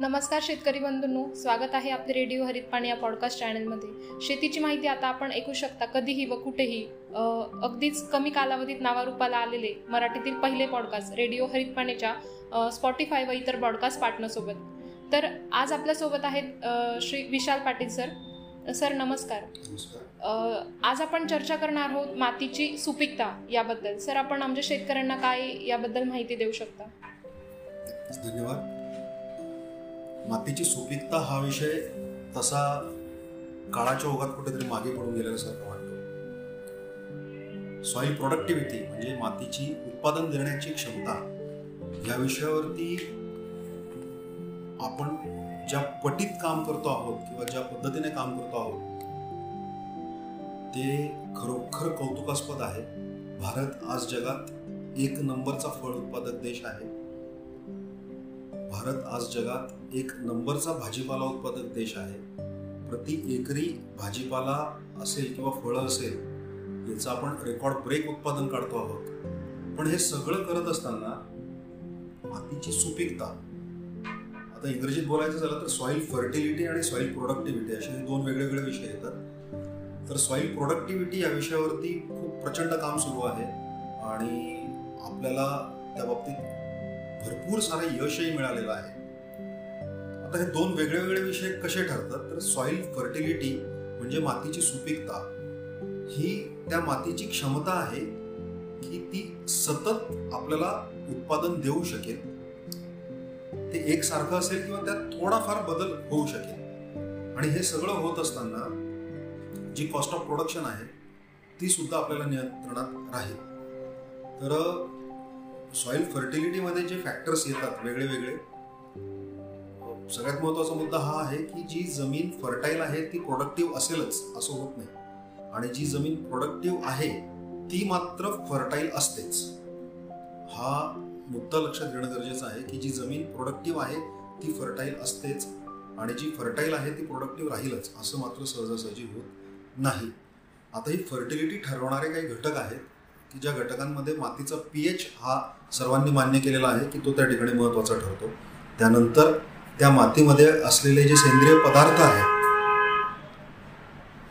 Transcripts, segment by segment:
नमस्कार शेतकरी बंधूंनो स्वागत आहे आपले रेडिओ हरित पाणी या पॉडकास्ट चॅनलमध्ये शेतीची माहिती आता आपण ऐकू शकता कधीही व कुठेही. अगदीच कमी कालावधीत नावारूपाला आलेले मराठीतील पहिले पॉडकास्ट रेडिओ हरित पाण्याच्या स्पॉटीफाय व इतर पॉडकास्ट पार्टनरसोबत तर आज आपल्यासोबत आहेत श्री विशाल पाटील सर. सर नमस्कार. आज आपण चर्चा करणार आहोत मातीची सुपीकता याबद्दल. सर आपण आमच्या शेतकऱ्यांना काय याबद्दल माहिती देऊ शकता? धन्यवाद. मातीची सुपीकता हा विषय तसा काळाच्या ओघात कुठेतरी मागे पडून गेल्यासारखं वाटतो. सॉईल प्रोडक्टिव्हिटी म्हणजे मातीची उत्पादन देण्याची क्षमता या विषयावरती आपण ज्या पटीत काम करतो आहोत किंवा ज्या पद्धतीने काम करतो आहोत ते खरोखर कौतुकास्पद आहे. भारत आज जगात एक नंबरचा फळ उत्पादक देश आहे. भारत आज जगात एक नंबरचा भाजीपाला उत्पादक देश आहे. प्रति एकरी भाजीपाला असेल किंवा फळं असेल याचं आपण रेकॉर्ड ब्रेक उत्पादन काढतो आहोत. पण हे सगळं करत असताना मातीची सुपीकता. आता इंग्रजीत बोलायचं झालं तर सॉईल फर्टिलिटी आणि सॉईल प्रोडक्टिव्हिटी असे हे दोन वेगवेगळे विषय येतात. तर सॉईल प्रोडक्टिव्हिटी या विषयावरती खूप प्रचंड काम सुरू आहे आणि आपल्याला त्या बाबतीत भरपूर सारं यशही मिळालेलं आहे. आता हे दोन वेगळे वेगळे विषय कसे ठरतात? तर सॉइल फर्टिलिटी म्हणजे मातीची सुपीकता. ही त्या मातीची क्षमता आहे की ती सतत आपल्याला उत्पादन देऊ शकेल. ते एकसारखं असेल किंवा त्यात थोडाफार बदल होऊ शकेल. आणि हे सगळं होत असताना जी कॉस्ट ऑफ प्रोडक्शन आहे ती सुद्धा आपल्याला नियंत्रणात राहील. तर सॉइल फर्टिलिटीमध्ये जे फॅक्टर्स येतात वेगळे वेगळे सगळ्यात महत्त्वाचा मुद्दा हा आहे की जी जमीन फर्टाईल आहे ती प्रोडक्टिव्ह असेलच असं होत नाही. आणि जी जमीन प्रोडक्टिव्ह आहे ती मात्र फर्टाईल असतेच. हा मुद्दा लक्षात घेणं गरजेचं आहे की जी जमीन प्रोडक्टिव्ह आहे ती फर्टाईल असतेच. आणि जी फर्टाईल आहे ती प्रोडक्टिव्ह राहीलच असं मात्र सहजासहजी होत नाही. आता ही फर्टिलिटी ठरवणारे काही घटक आहेत की ज्या घटकांमध्ये मातीचा पी एच हा सर्वांनी मान्य केलेला आहे की तो त्या ठिकाणी महत्त्वाचा ठरतो. त्यानंतर त्या मातीमध्ये असलेले जे सेंद्रिय पदार्थ आहेत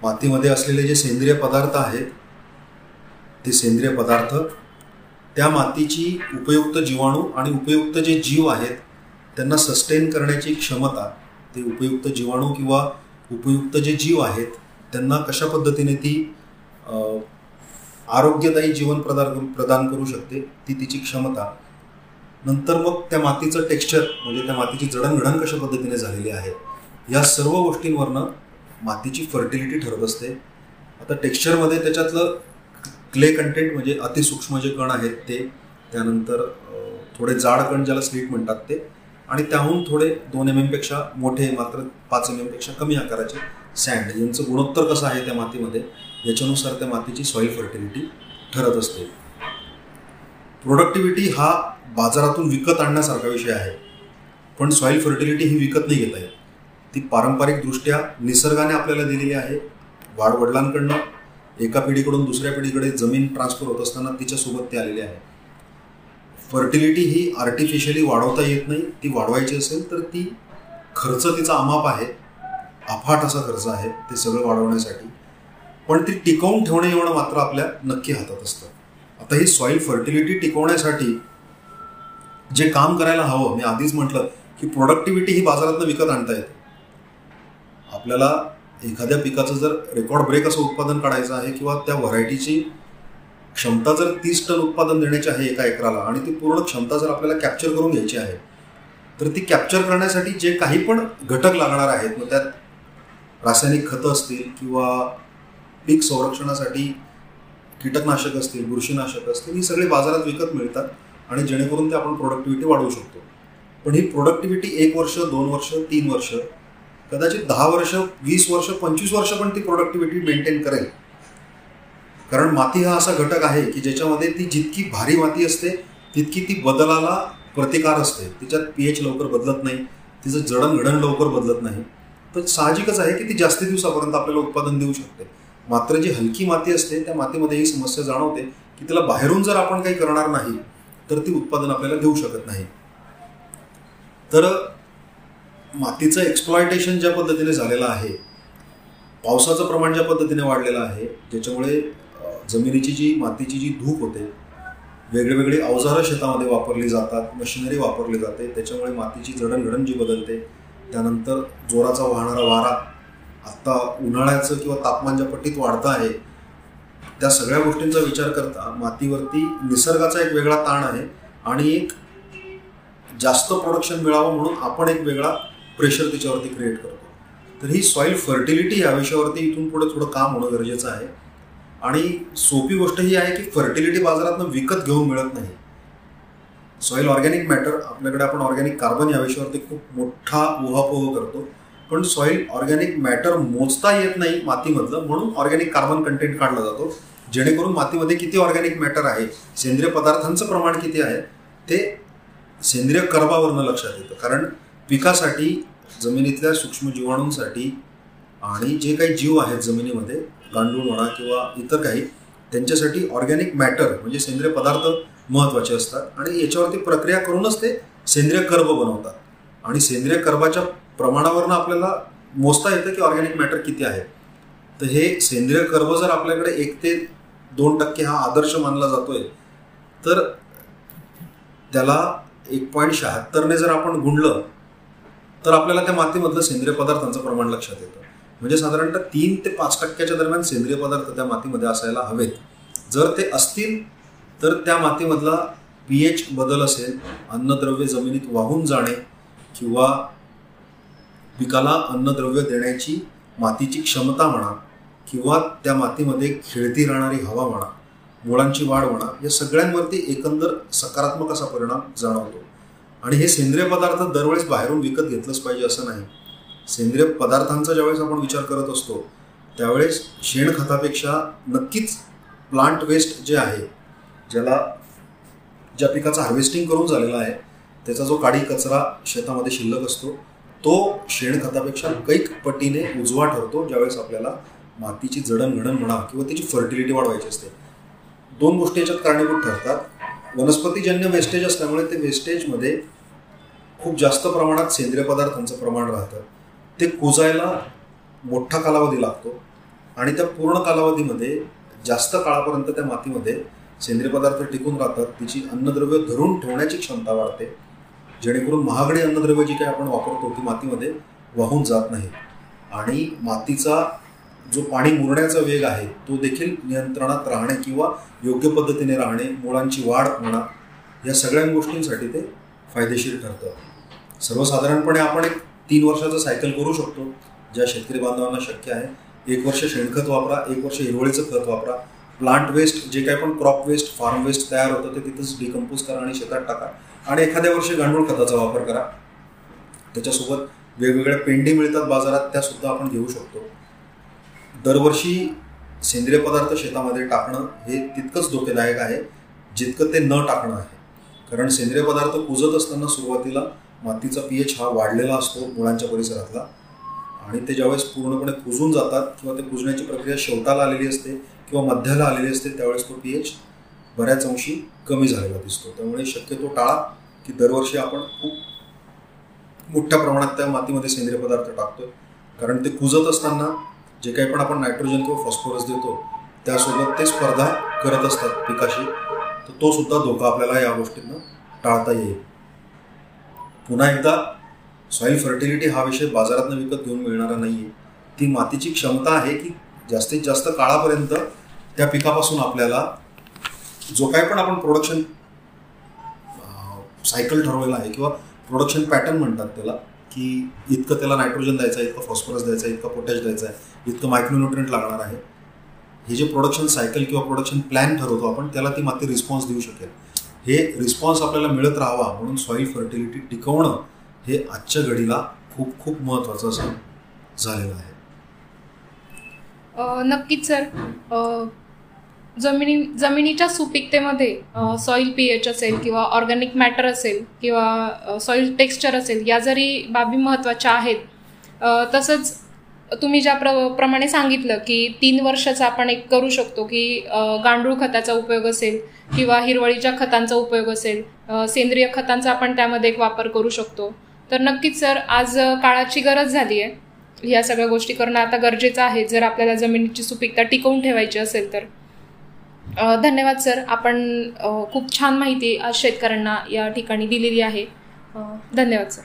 मातीमध्ये असलेले जे सेंद्रिय पदार्थ आहेत ते सेंद्रिय पदार्थ त्या मातीची उपयुक्त जीवाणू आणि उपयुक्त जे जीव आहेत त्यांना सस्टेन करण्याची क्षमता ते उपयुक्त जीवाणू किंवा उपयुक्त जे जीव आहेत त्यांना कशा पद्धतीने ती आरोग्यदायी जीवन प्रदान प्रदान करू शकते ती तिची क्षमता. नंतर मग त्या मातीचं टेक्स्चर म्हणजे त्या मातीची जडणघडण कशा पद्धतीने झालेली आहे या सर्व गोष्टींवरनं मातीची फर्टिलिटी ठरत असते. आता टेक्स्चरमध्ये त्याच्यातलं क्ले कंटेंट म्हणजे अतिसूक्ष्म जे कण आहेत ते त्यानंतर थोडे जाड कण ज्याला स्लीट म्हणतात ते आणि त्याहून थोडे दोन एम एमपेक्षा मोठे मात्र पाच एम एमपेक्षा कमी आकाराचे सँड यांचं गुणोत्तर कसं आहे त्या मातीमध्ये? याच्यानुसार त्या मातीची सॉईल फर्टिलिटी ठरत असते. प्रोडक्टिव्हिटी हा बाजारातून विकत आणण्यासारखा विषय आहे. पण सॉईल फर्टिलिटी ही विकत नाही घेता येत. ती पारंपरिकदृष्ट्या निसर्गाने आपल्याला दिलेली आहे. वाडवडिलांकडनं एका पिढीकडून दुसऱ्या पिढीकडे जमीन ट्रान्सफर होत असताना तिच्यासोबत ते आलेले आहे. फर्टिलिटी ही आर्टिफिशियली वाढवता येत नाही. ती वाढवायची असेल तर ती खर्च तिचा अमाप आहे. अफाट असा खर्च आहे ते सगळं वाढवण्यासाठी. पण ती टिकवून ठेवणं एवढं मात्र आपल्या नक्की हातात असतं. आता ही सॉइल फर्टिलिटी टिकवण्यासाठी जे काम करायला हवं मी आधीच म्हटलं की प्रोडक्टिव्हिटी ही बाजारातनं विकत आणता येते. आपल्याला एखाद्या पिकाचं जर रेकॉर्ड ब्रेक असं उत्पादन काढायचं आहे किंवा त्या व्हरायटीची क्षमता जर तीस टन उत्पादन देण्याची आहे एका एकराला आणि ती पूर्ण क्षमता जर आपल्याला कॅप्चर करून घ्यायची आहे तर ती कॅप्चर करण्यासाठी जे काही पण घटक लागणार आहेत मग त्यात रासायनिक खतं असतील किंवा पीक संरक्षणासाठी कीटकनाशक असतील बुरशीनाशक असतील ही सगळे बाजारात विकत मिळतात आणि जेणेकरून ते आपण प्रोडक्टिव्हिटी वाढवू शकतो. पण ही प्रोडक्टिव्हिटी एक वर्ष दोन वर्ष तीन वर्ष कदाचित दहा वर्ष वीस वर्ष पंचवीस वर्ष पण ती प्रोडक्टिव्हिटी मेंटेन करेल. कारण माती हा असा घटक आहे की ज्याच्यामध्ये ती जितकी भारी माती असते तितकी ती बदलाला प्रतिकार असते. तिच्यात पीएच लवकर बदलत नाही तिचं जडणघडण लवकर बदलत नाही. तर साहजिकच आहे की ती जास्ती दिवसापर्यंत आपल्याला उत्पादन देऊ शकते. मात्र जी हलकी माती असते त्या मातीमध्ये ही समस्या जाणवते की तिला बाहेरून जर आपण काही करणार नाही तर ती उत्पादन आपल्याला देऊ शकत नाही. तर मातीचं एक्सप्लॉयटेशन ज्या पद्धतीने झालेलं आहे पावसाचं प्रमाण ज्या पद्धतीने वाढलेलं आहे ज्याच्यामुळे जमिनीची जी मातीची जी धूप होते वेगळेवेगळे अवजारं शेतामध्ये वापरली जातात मशिनरी वापरली जाते त्याच्यामुळे मातीची जडणघडण जी बदलते त्यानंतर जोराचा वाहणारा वारा आत्ता उन्हाळ्याचं किंवा तापमान ज्या पट्टीत वाढतं आहे त्या सगळ्या गोष्टींचा विचार करता मातीवरती निसर्गाचा एक वेगळा ताण आहे आणि एक जास्त प्रोडक्शन मिळावं म्हणून आपण एक वेगळा प्रेशर तिच्यावरती क्रिएट करतो. तर ही सॉईल फर्टिलिटी या विषयावरती इथून पुढे थोडं काम होणं गरजेचं आहे. आणि सोपी गोष्ट ही आहे की फर्टिलिटी बाजारातनं विकत घेऊन मिळत नाही. सॉईल ऑर्गॅनिक मॅटर आपल्याकडे आपण ऑर्गॅनिक कार्बन या विषयावरती खूप मोठा उहापोह करतो. पण सॉईल ऑर्गॅनिक मॅटर मोजता येत नाही मातीमधलं म्हणून ऑर्गॅनिक कार्बन कंटेंट काढला जातो. जेणेकरून मातीमध्ये किती ऑर्गॅनिक मॅटर आहे सेंद्रिय पदार्थांचं प्रमाण किती आहे ते सेंद्रिय कर्बावरनं लक्षात येतं. कारण पिकासाठी जमिनीतल्या सूक्ष्म जीवाणूंसाठी आणि जे काही जीव आहेत जमिनीमध्ये गांडूळ म्हणा किंवा इतर काही त्यांच्यासाठी ऑर्गॅनिक मॅटर म्हणजे सेंद्रिय पदार्थ महत्त्वाचे असतात. आणि याच्यावरती प्रक्रिया करूनच ते सेंद्रिय कर्ब बनवतात. आणि सेंद्रिय कर्बाच्या प्रमाणावरनं आपल्याला मोजता येतं की ऑर्गॅनिक मॅटर किती आहे. तर हे सेंद्रिय कर्ब जर आपल्याकडे एक ते दोन टक्के हा आदर्श मानला जातोय तर त्याला एक पॉईंट शहात्तरने जर आपण गुणलं तर आपल्याला त्या मातीमधलं सेंद्रिय पदार्थांचं प्रमाण लक्षात येतं. म्हणजे साधारणतः तीन ते पाच टक्क्याच्या दरम्यान सेंद्रिय पदार्थ त्या मातीमध्ये असायला हवेत. जर ते असतील तर त्या मातीमधला पी एच बदल असेल अन्नद्रव्य जमिनीत वाहून जाणे किंवा पिकाला अन्नद्रव्य देण्याची मातीची क्षमता म्हणा किंवा त्या मातीमध्ये खेळती राहणारी हवा म्हणा मुळांची वाढ म्हणा या सगळ्यांवरती एकंदर सकारात्मक असा परिणाम जाणवतो. आणि हे सेंद्रिय पदार्थ दरवेळेस बाहेरून विकत घेतलंच पाहिजे असं नाही. सेंद्रिय पदार्थांचा ज्यावेळेस आपण विचार करत असतो त्यावेळेस शेणखतापेक्षा नक्कीच प्लांट वेस्ट जे आहे ज्याला ज्या पिकाचं हार्वेस्टिंग करून झालेलं आहे त्याचा जो काडी कचरा शेतामध्ये शिल्लक असतो तो शेणखतापेक्षा कैक पटीने उजवा ठरतो ज्यावेळेस आपल्याला मातीची जडणघडण म्हणा किंवा तिची फर्टिलिटी वाढवायची असते. दोन गोष्टी याच्यात कारणीभूत ठरतात. वनस्पतीजन्य वेस्टेज असल्यामुळे ते वेस्टेजमध्ये खूप जास्त प्रमाणात सेंद्रिय पदार्थांचं प्रमाण राहतं. ते कुजायला मोठा कालावधी लागतो आणि त्या पूर्ण कालावधीमध्ये जास्त काळापर्यंत त्या मातीमध्ये सेंद्रिय पदार्थ टिकून राहतात. तिची अन्नद्रव्य धरून ठेवण्याची क्षमता वाढते. जेणेकरून महागडी अन्नद्रव्य जी काही आपण वापरतो ती मातीमध्ये वाहून जात नाही. आणि मातीचा जो पाणी मुरण्याचा वेग आहे तो देखील नियंत्रणात राहणे किंवा योग्य पद्धतीने राहणे मुळांची वाढ होणं या सगळ्या गोष्टींसाठी ते फायदेशीर ठरतं. सर्वसाधारणपणे आपण एक तीन वर्षाचं सायकल करू शकतो ज्या शेतकरी बांधवांना शक्य आहे. एक वर्ष शेणखत वापरा एक वर्ष हिरवळीचं खत वापरा. प्लांट वेस्ट जे काही पण क्रॉप वेस्ट फार्म वेस्ट तयार होतं ते तिथंच डिकम्पोज करा आणि शेतात टाका. आणि एखाद्या वर्षी गांडूळ खताचा वापर करा. त्याच्यासोबत वेगवेगळ्या पेंडी मिळतात बाजारात त्या सुद्धा आपण घेऊ शकतो. दरवर्षी सेंद्रिय पदार्थ शेतामध्ये टाकणं हे तितकंच धोकेदायक आहे जितकं ते न टाकणं आहे. कारण सेंद्रिय पदार्थ कुजत असताना सुरुवातीला मातीचा पी एच हा वाढलेला असतो मुळांच्या परिसरातला. आणि ते ज्यावेळेस पूर्णपणे कुजून जातात किंवा ते कुजण्याची प्रक्रिया शेवटाला आलेली असते किंवा मध्याला आलेली असते त्यावेळेस तो पी एच बऱ्याच अंशी कमी झालेला दिसतो. त्यामुळे शक्यतो टाळा की दरवर्षी आपण खूप मोठ्या प्रमाणात त्या मातीमध्ये सेंद्रिय पदार्थ टाकतोय. कारण ते कुजत असताना जे काही पण आपण नायट्रोजन किंवा फॉस्फरस देतो त्यासोबत ते स्पर्धा करत असतात पिकाशी. तर तो सुद्धा धोका आपल्याला या गोष्टींना टाळता येईल. पुन्हा एकदा सॉईल फर्टिलिटी हा विषय बाजारातनं विकत घेऊन मिळणारा नाही आहे ती मातीची क्षमता आहे की जास्तीत जास्त काळापर्यंत त्या पिकापासून आपल्याला जो काय पण आपण प्रोडक्शन सायकल ठरवलेला आहे किंवा प्रोडक्शन पॅटर्न म्हणतात त्याला की इतकं त्याला नायट्रोजन द्यायचं आहे इतकं फॉस्फरस द्यायचं आहे इतकं पोटॅश द्यायचं आहे इतकं मायक्रोन्युट्रिएंट लागणार आहे. हे जे प्रोडक्शन सायकल किंवा प्रोडक्शन प्लॅन ठरवतो आपण त्याला ती माती रिस्पॉन्स देऊ शकेल. हे रिस्पॉन्स आपल्याला मिळत राहावा म्हणून सॉईल फर्टिलिटी टिकवणं हे आजच्या घडीला खूप खूप महत्त्वाचं असं झालेलं आहे. नक्कीच सर. जमिनी जमिनीच्या सुपीकतेमध्ये सॉईल पी एच असेल किंवा ऑर्गॅनिक मॅटर असेल किंवा सॉईल टेक्स्चर असेल या जरी बाबी महत्त्वाच्या आहेत तसंच तुम्ही ज्या प्र प्रमाणे सांगितलं की तीन वर्षाचा आपण एक करू शकतो की गांडूळ खताचा उपयोग असेल किंवा हिरवळीच्या खतांचा उपयोग असेल सेंद्रिय खतांचा आपण त्यामध्ये एक वापर करू शकतो. तर नक्कीच सर आज काळाची गरज झाली आहे. ह्या सगळ्या गोष्टी करणं आता गरजेचं आहे. जर आपल्याला जमिनीची सुपीकता टिकवून ठेवायची असेल तर. धन्यवाद सर. आपण खूप छान माहिती आज शेतकऱ्यांना या ठिकाणी दिलेली आहे. धन्यवाद सर.